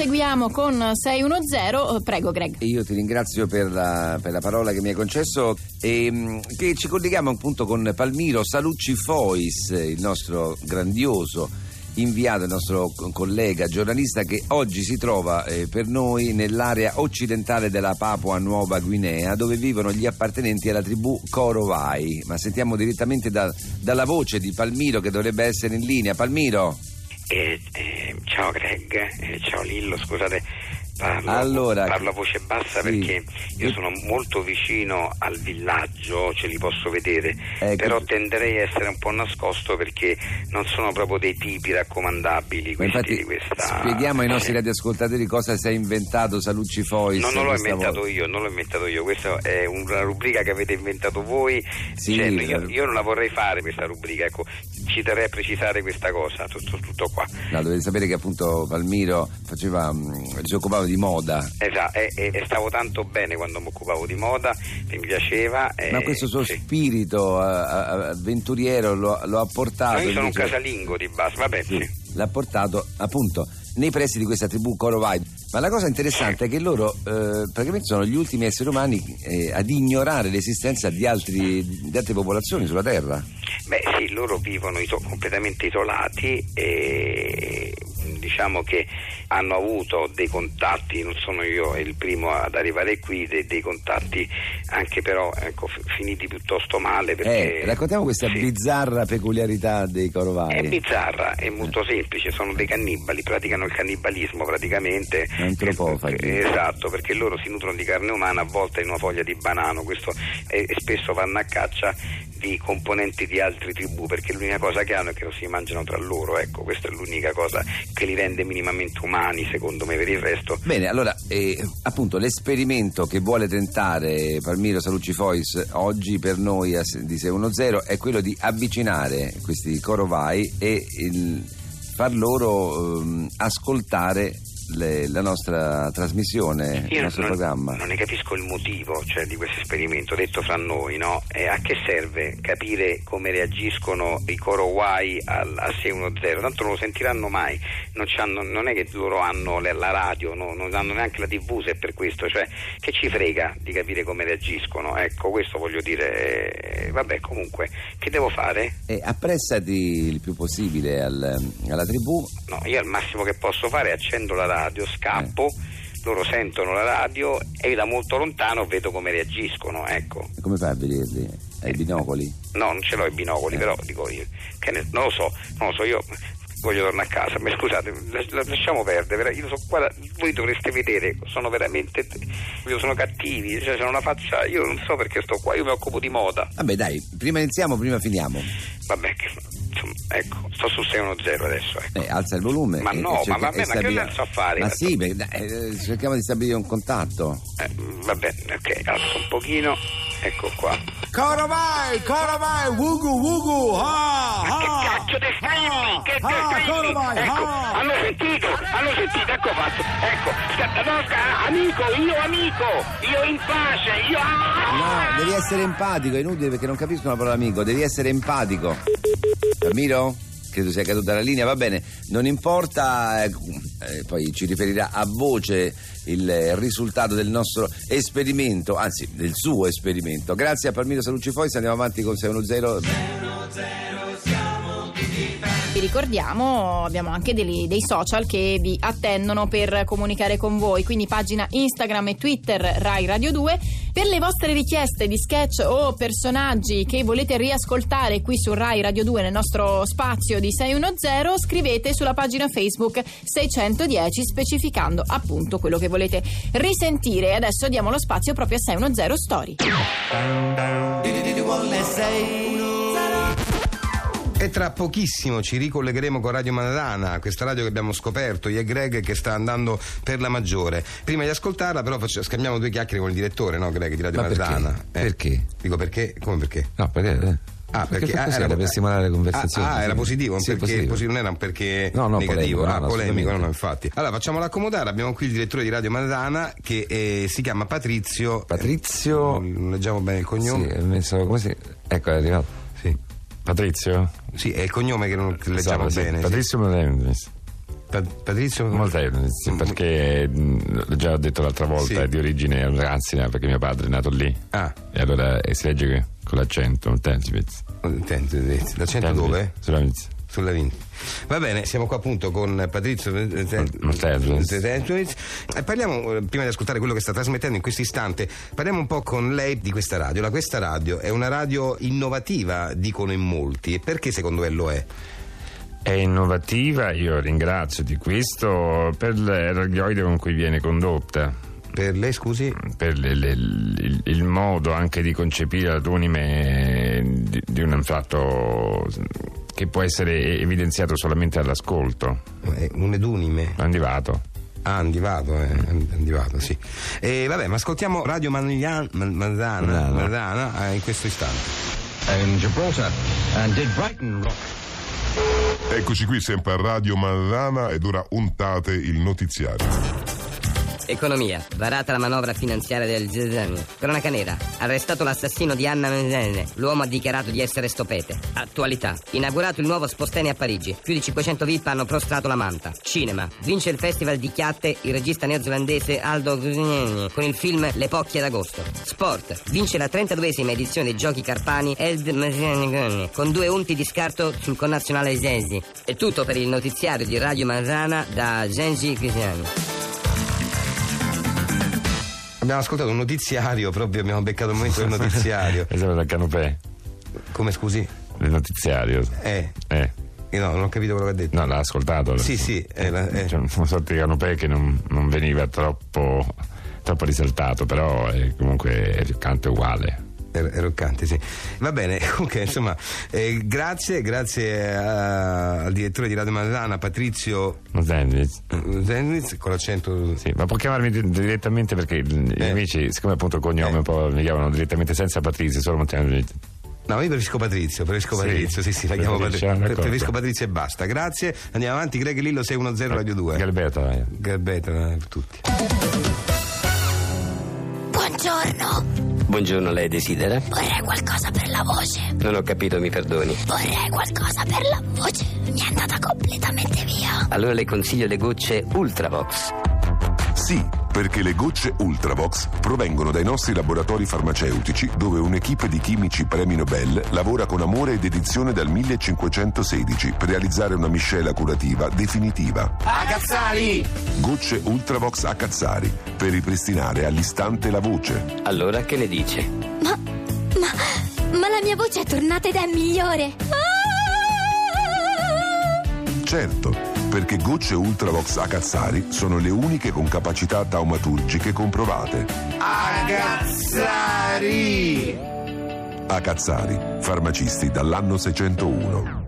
proseguiamo con 610. Prego, Greg. Io ti ringrazio per la, per la parola che mi hai concesso e mm, che ci colleghiamo appunto con Palmiro Salucci Fois, il nostro grandioso inviato, il nostro collega giornalista che oggi si trova eh, per noi nell'area occidentale della Papua Nuova Guinea dove vivono gli appartenenti alla tribù Korovai. Ma sentiamo direttamente da- dalla voce di Palmiro che dovrebbe essere in linea. Palmiro. Eh, ciao Greg, eh, ciao Lillo, scusate, parlo, Allora, parlo a voce bassa sì. perché io sono molto vicino al villaggio, ce li posso vedere, Ecco. però tenderei a essere un po' nascosto perché non sono proprio dei tipi raccomandabili Ma questi infatti di questa... spieghiamo ai nostri radioascoltatori cosa si è inventato Salucci Fois. No, non l'ho inventato volta. io, non l'ho inventato io, questa è una rubrica che avete inventato voi. Sì, Cioè, io, io non la vorrei fare questa rubrica, ecco, ci terrei a precisare questa cosa, tutto, tutto qua. No, dovete sapere che appunto Palmiro faceva, mm, si occupava di moda, Esatto, e, e- stavo tanto bene quando mi occupavo di moda, mi piaceva. e- ma questo suo sì. spirito avventuriero lo, lo ha portato. No, io sono un casalingo di base, vabbè, sì. Sì, l'ha portato appunto nei pressi di questa tribù Korovai. Ma la cosa interessante è che loro eh, praticamente sono gli ultimi esseri umani eh, ad ignorare l'esistenza di, altri- di altre popolazioni sulla Terra. Beh sì, loro vivono iso- completamente isolati e diciamo che hanno avuto dei contatti, non sono io il primo ad arrivare qui, dei, dei contatti anche però ecco, finiti piuttosto male perché... Eh, raccontiamo questa sì. bizzarra peculiarità dei Korovai. È bizzarra, è molto semplice, sono dei cannibali, praticano il cannibalismo praticamente. Antropofagi. Eh, Esatto, perché loro si nutrono di carne umana, a volte in una foglia di banano, questo, e, e spesso vanno a caccia di componenti di altre tribù, perché l'unica cosa che hanno è che lo si mangiano tra loro, ecco, questa è l'unica cosa che li rende minimamente umani, secondo me, per il resto. Bene, allora, eh, appunto, l'esperimento che vuole tentare Palmiro Salucci Fois oggi per noi a- di 610 è quello di avvicinare questi corovai e il- far loro ehm, ascoltare le- la nostra trasmissione, il Io nostro non, programma. non ne capisco il motivo cioè, di questo esperimento, detto fra noi, no? E a che serve capire come reagiscono i Korowai al, a 610? Tanto non lo sentiranno mai, non, non è che loro hanno le- la radio, no? non hanno neanche la tv se è per questo, cioè che ci frega di capire come reagiscono? Ecco, questo voglio dire, eh, vabbè comunque, che devo fare? E appressati il più possibile al- alla tribù. No, io al massimo che posso fare è accendo la radio, scappo, loro sentono la radio e io da molto lontano vedo come reagiscono, ecco. Come fai a vederli? Ai binocoli? No, non ce l'ho i binocoli, però dico io, che ne- non lo so, non lo so, io voglio tornare a casa, ma scusate, la- la- lasciamo perdere, io so qua, voi dovreste vedere, sono veramente, io sono cattivi, cioè sono una faccia, io non so perché sto qua, io mi occupo di moda, Vabbè, dai, prima iniziamo, prima finiamo. vabbè, che, ecco, sto su 610 adesso, ecco. Eh, alza il volume. Ma e- no, e cerca- ma vabbè, ma che cazzo a fare? Ma sì, beh, eh, cerchiamo di stabilire un contatto. Eh, va bene, ok, alzo un pochino, ecco qua. Coravai, Coravai, Wugu, Wugu, ha, Ma che cazzo di scrivi? Che ha, te ha, scrivi? Coravai, Ecco, ha. hanno sentito, hanno sentito, ecco fatto. Ecco, scatta, no, amico, io amico, io in pace, io... No, devi essere empatico, è inutile perché non capisco la parola amico, devi essere empatico. Ramiro? Credo sia caduta la linea, va bene, non importa, eh, eh, poi ci riferirà a voce il risultato del nostro esperimento, anzi del suo esperimento. Grazie a Palmiro Salucci Fois, andiamo avanti con 610. Vi ricordiamo, abbiamo anche dei, dei social che vi attendono per comunicare con voi, quindi pagina Instagram e Twitter Rai Radio 2. Per le vostre richieste di sketch o personaggi che volete riascoltare qui su Rai Radio 2 nel nostro spazio di 610, scrivete sulla pagina Facebook 610 specificando appunto quello che volete risentire. E adesso diamo lo spazio proprio a 610 Story. E tra pochissimo ci ricollegheremo con Radio Maradana, questa radio che abbiamo scoperto, io e Greg, che sta andando per la maggiore. Prima di ascoltarla, però, faccio- scambiamo due chiacchiere con il direttore, no, Greg, di Radio Ma perché? Maradana. Perché? Dico perché? Come perché? No, perché? eh? Ah, perché, fa ah, era per stimolare le conversazioni. Ah, ah, era positivo, Sì, perché, positivo. posi- non era un perché No, no, negativo, polemico, no, ah, no, polemico, no, no, infatti. Allora, facciamolo accomodare, abbiamo qui il direttore di Radio Maradana che eh, si chiama Patrizio. Patrizio- Eh, non leggiamo bene il Sì, cognome. è messo, come si... Ecco, è arrivato. Sì. Patrizio? Sì, è il cognome che non leggiamo Sì, bene. sì. Patrizio Melendez. Pa- Patrizio? Molteplici, perché mh, già ho detto l'altra volta, Sì. è di origine razzina perché mio padre è nato lì. Ah, E allora e si legge con l'accento, attento, l'accento dove? Sulla Miz. Sulla Vinci. Va bene, siamo qua appunto con Patrizio Molteplici. Zetentuic. e parliamo, eh, prima di ascoltare quello che sta trasmettendo in questo istante, parliamo un po' con lei di questa radio. La Questa Radio è una radio innovativa, dicono in molti, e perché secondo lei lo è? È innovativa, io ringrazio di questo per l'orgoglio con cui viene condotta. Per lei, scusi? per le- le- il, il modo anche di concepire l'unime di, di un fatto che può essere evidenziato solamente all'ascolto. È un edunime. Andivato. Ah, Andivato, eh, Andivato, sì. E vabbè, ma ascoltiamo Radio Manzana, Manzana. Manzana, eh, in questo istante. and Gibraltar and did Brighton rock. Eccoci qui sempre a Radio Marrana ed ora untate il notiziario. Economia. Varata la manovra finanziaria del Zezan. Cronaca nera. Arrestato l'assassino di Anna Menzene. L'uomo ha dichiarato di essere stopete. Attualità. Inaugurato il nuovo Spostene a Parigi. Più di 500 VIP hanno prostrato la manta. Cinema. Vince il festival di Chiatte il regista neozelandese Aldo Gugnini con il film Le Pocchie d'agosto. Sport. Vince la 32esima edizione dei Giochi Carpani Eld Mezzenigoni con due unti di scarto sul connazionale Zenzi. È tutto per il notiziario di Radio Manzana da Genji Cristiani. Abbiamo ascoltato un notiziario, proprio abbiamo beccato il momento del notiziario. Esatto, dal canopè, Come scusi? del notiziario. Eh, Eh, io no, non ho capito quello che ha detto. no, l'ha ascoltato. Sì, sì, eh, la- eh. C'è una sorta di canopè che non, non veniva troppo, troppo risaltato, però è comunque cante uguale. È è roccante, sì. Va bene, comunque, insomma, eh, grazie, grazie a- al direttore di Radio Manzana, Patrizio Non senti? Zenitz, con l'accento... Sì, ma può chiamarmi di- direttamente perché gli Eh. amici, siccome appunto il cognome Eh. un po' mi chiamano direttamente senza Patrizio, solo Montiano No, io preferisco Patrizio, preferisco Sì. Patrizio, sì, sì, la chiamo Patrizio. Preferisco Patrizio e basta. Grazie, andiamo avanti, Greg Lillo 610 Radio 2. Galberto, vai. Galbeta eh, per tutti. Buongiorno, Buongiorno, lei desidera? vorrei qualcosa per la voce. Non ho capito, mi perdoni. Vorrei qualcosa per la voce. Mi è andata completamente via. Allora le consiglio le gocce Ultravox. Sì, perché le gocce Ultravox provengono dai nostri laboratori farmaceutici dove un'equipe di chimici premi Nobel lavora con amore e dedizione dal 1516 per realizzare una miscela curativa definitiva. A Cazzari! Gocce Ultravox a Cazzari per ripristinare all'istante la voce. Allora che ne dice? Ma, ma, ma la mia voce è tornata ed è migliore. Ah! Certo, perché gocce Ultravox a Cazzari sono le uniche con capacità taumaturgiche comprovate. A Cazzari! A Cazzari, farmacisti dall'anno 601.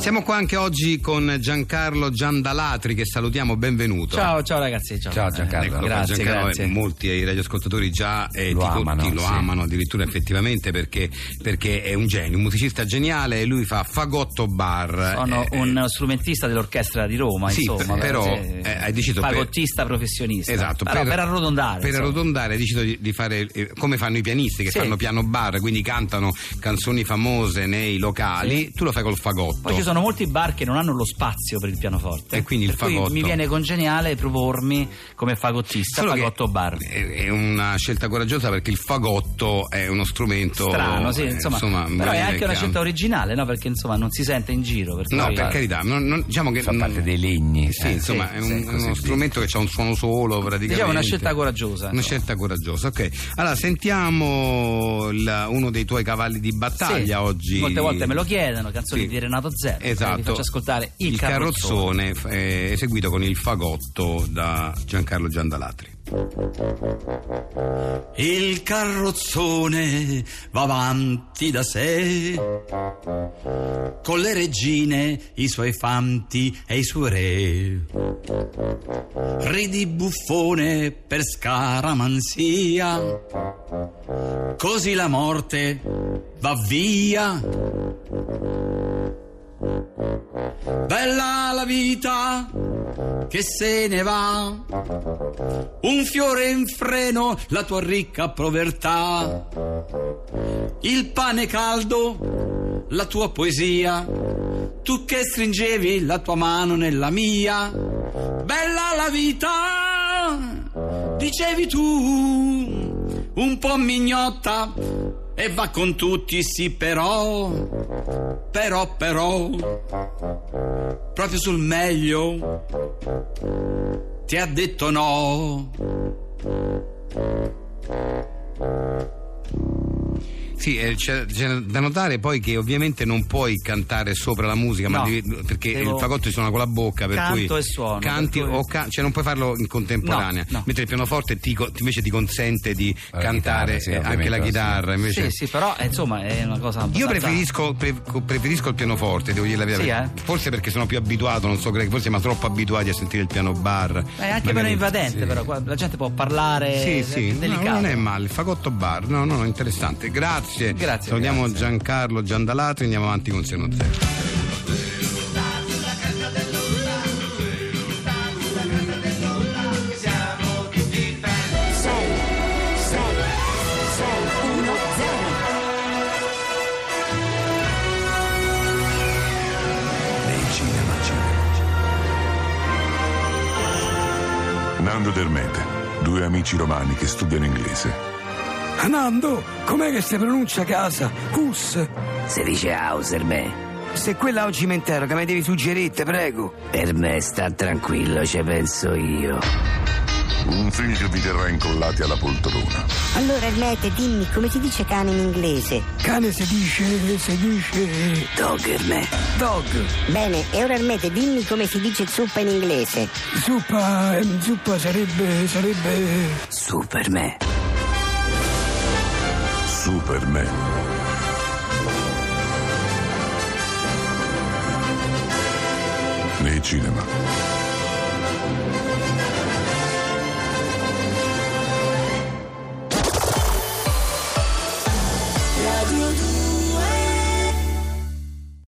Siamo qua anche oggi con Giancarlo Giandalatri che salutiamo, benvenuto. Ciao, ciao ragazzi. Ciao, Ciao, Giancarlo. Ecco, Ecco, grazie, Giancarlo, grazie. eh, Molti radioascoltatori già eh, Lo ti- amano, ti lo sì. amano addirittura effettivamente perché, perché è un genio, un musicista geniale e lui fa fagotto bar. Sono Eh, un strumentista dell'orchestra di Roma, Sì, insomma. però, sì. eh, hai deciso per- Fagottista professionista. Esatto, Però per, arrotondare. Per insomma. arrotondare hai deciso di, di fare eh, come fanno i pianisti che Sì. fanno piano bar, quindi cantano canzoni famose nei locali, Sì. tu lo fai col fagotto. Sono molti bar che non hanno lo spazio per il pianoforte. E quindi il per cui fagotto. mi viene congeniale propormi come fagottista, Solo fagotto bar. È, una scelta coraggiosa perché il fagotto è uno strumento Strano, sì, eh, insomma, mi però è anche una scelta originale, no? Perché insomma non si sente in giro. per No, per carità, non- non- diciamo che Fa non- parte dei legni. Sì, eh. insomma, sì, è un- così uno dire. strumento che ha un suono solo praticamente. Diciamo una scelta coraggiosa. Una scelta coraggiosa, ok. Allora, sentiamo il- uno dei tuoi cavalli di battaglia Sì, oggi. Molte volte me lo chiedono, canzoni Sì. di Renato Zero. Esatto. Vi faccio ascoltare il, il carrozzone, f- eh, eseguito con il fagotto da Giancarlo Giandalatri. Il carrozzone va avanti da sé, con le regine, i suoi fanti e i suoi re. Ridi buffone per scaramanzia, così la morte va via. Bella la vita che se ne va, un fiore in freno, la tua ricca povertà, il pane caldo, la tua poesia, tu che stringevi la tua mano nella mia. Bella la vita, dicevi tu, un po' mignotta e va con tutti, sì però, però, però, proprio sul meglio ti ha detto no. Sì, eh, c'è, c'è da notare poi che ovviamente non puoi cantare sopra la musica, ma No, devi- perché devo- il fagotto ti suona con la bocca, per Canto cui e suono, canti cui- o ca- cioè non puoi farlo in contemporanea, No, no. mentre il pianoforte ti invece ti consente di La cantare chitarra, sì, eh, anche la chitarra. Invece... Sì, sì, però eh, insomma è una cosa Io abbastanza- preferisco, pre- preferisco il pianoforte, devo dire la verità. Sì, Forse perché sono più abituato, non so, Greg, forse siamo troppo abituati a sentire il piano bar. È anche meno invadente, però la gente può parlare Sì, sì, no, delicato. non è male, il fagotto bar, no, no, interessante. Grazie. Grazie, Salutiamo grazie. Giancarlo Giandalato e andiamo avanti con Seno Zero. Nando Dermete, due amici romani che studiano inglese. Anando, com'è che si pronuncia casa? Hus. Si dice Hauser, me. Se quella oggi mi interroga, mi devi suggerire, prego. Per me sta tranquillo, ci penso io. Un film che vi terrà incollati alla poltrona. Allora, Ermete, dimmi come si dice cane in inglese? Cane si dice, si dice... Dogger, me. Dog. Bene, e ora Ermete, dimmi come si dice zuppa in inglese. Zuppa, ehm, zuppa sarebbe, sarebbe... Superman. Nei cinema.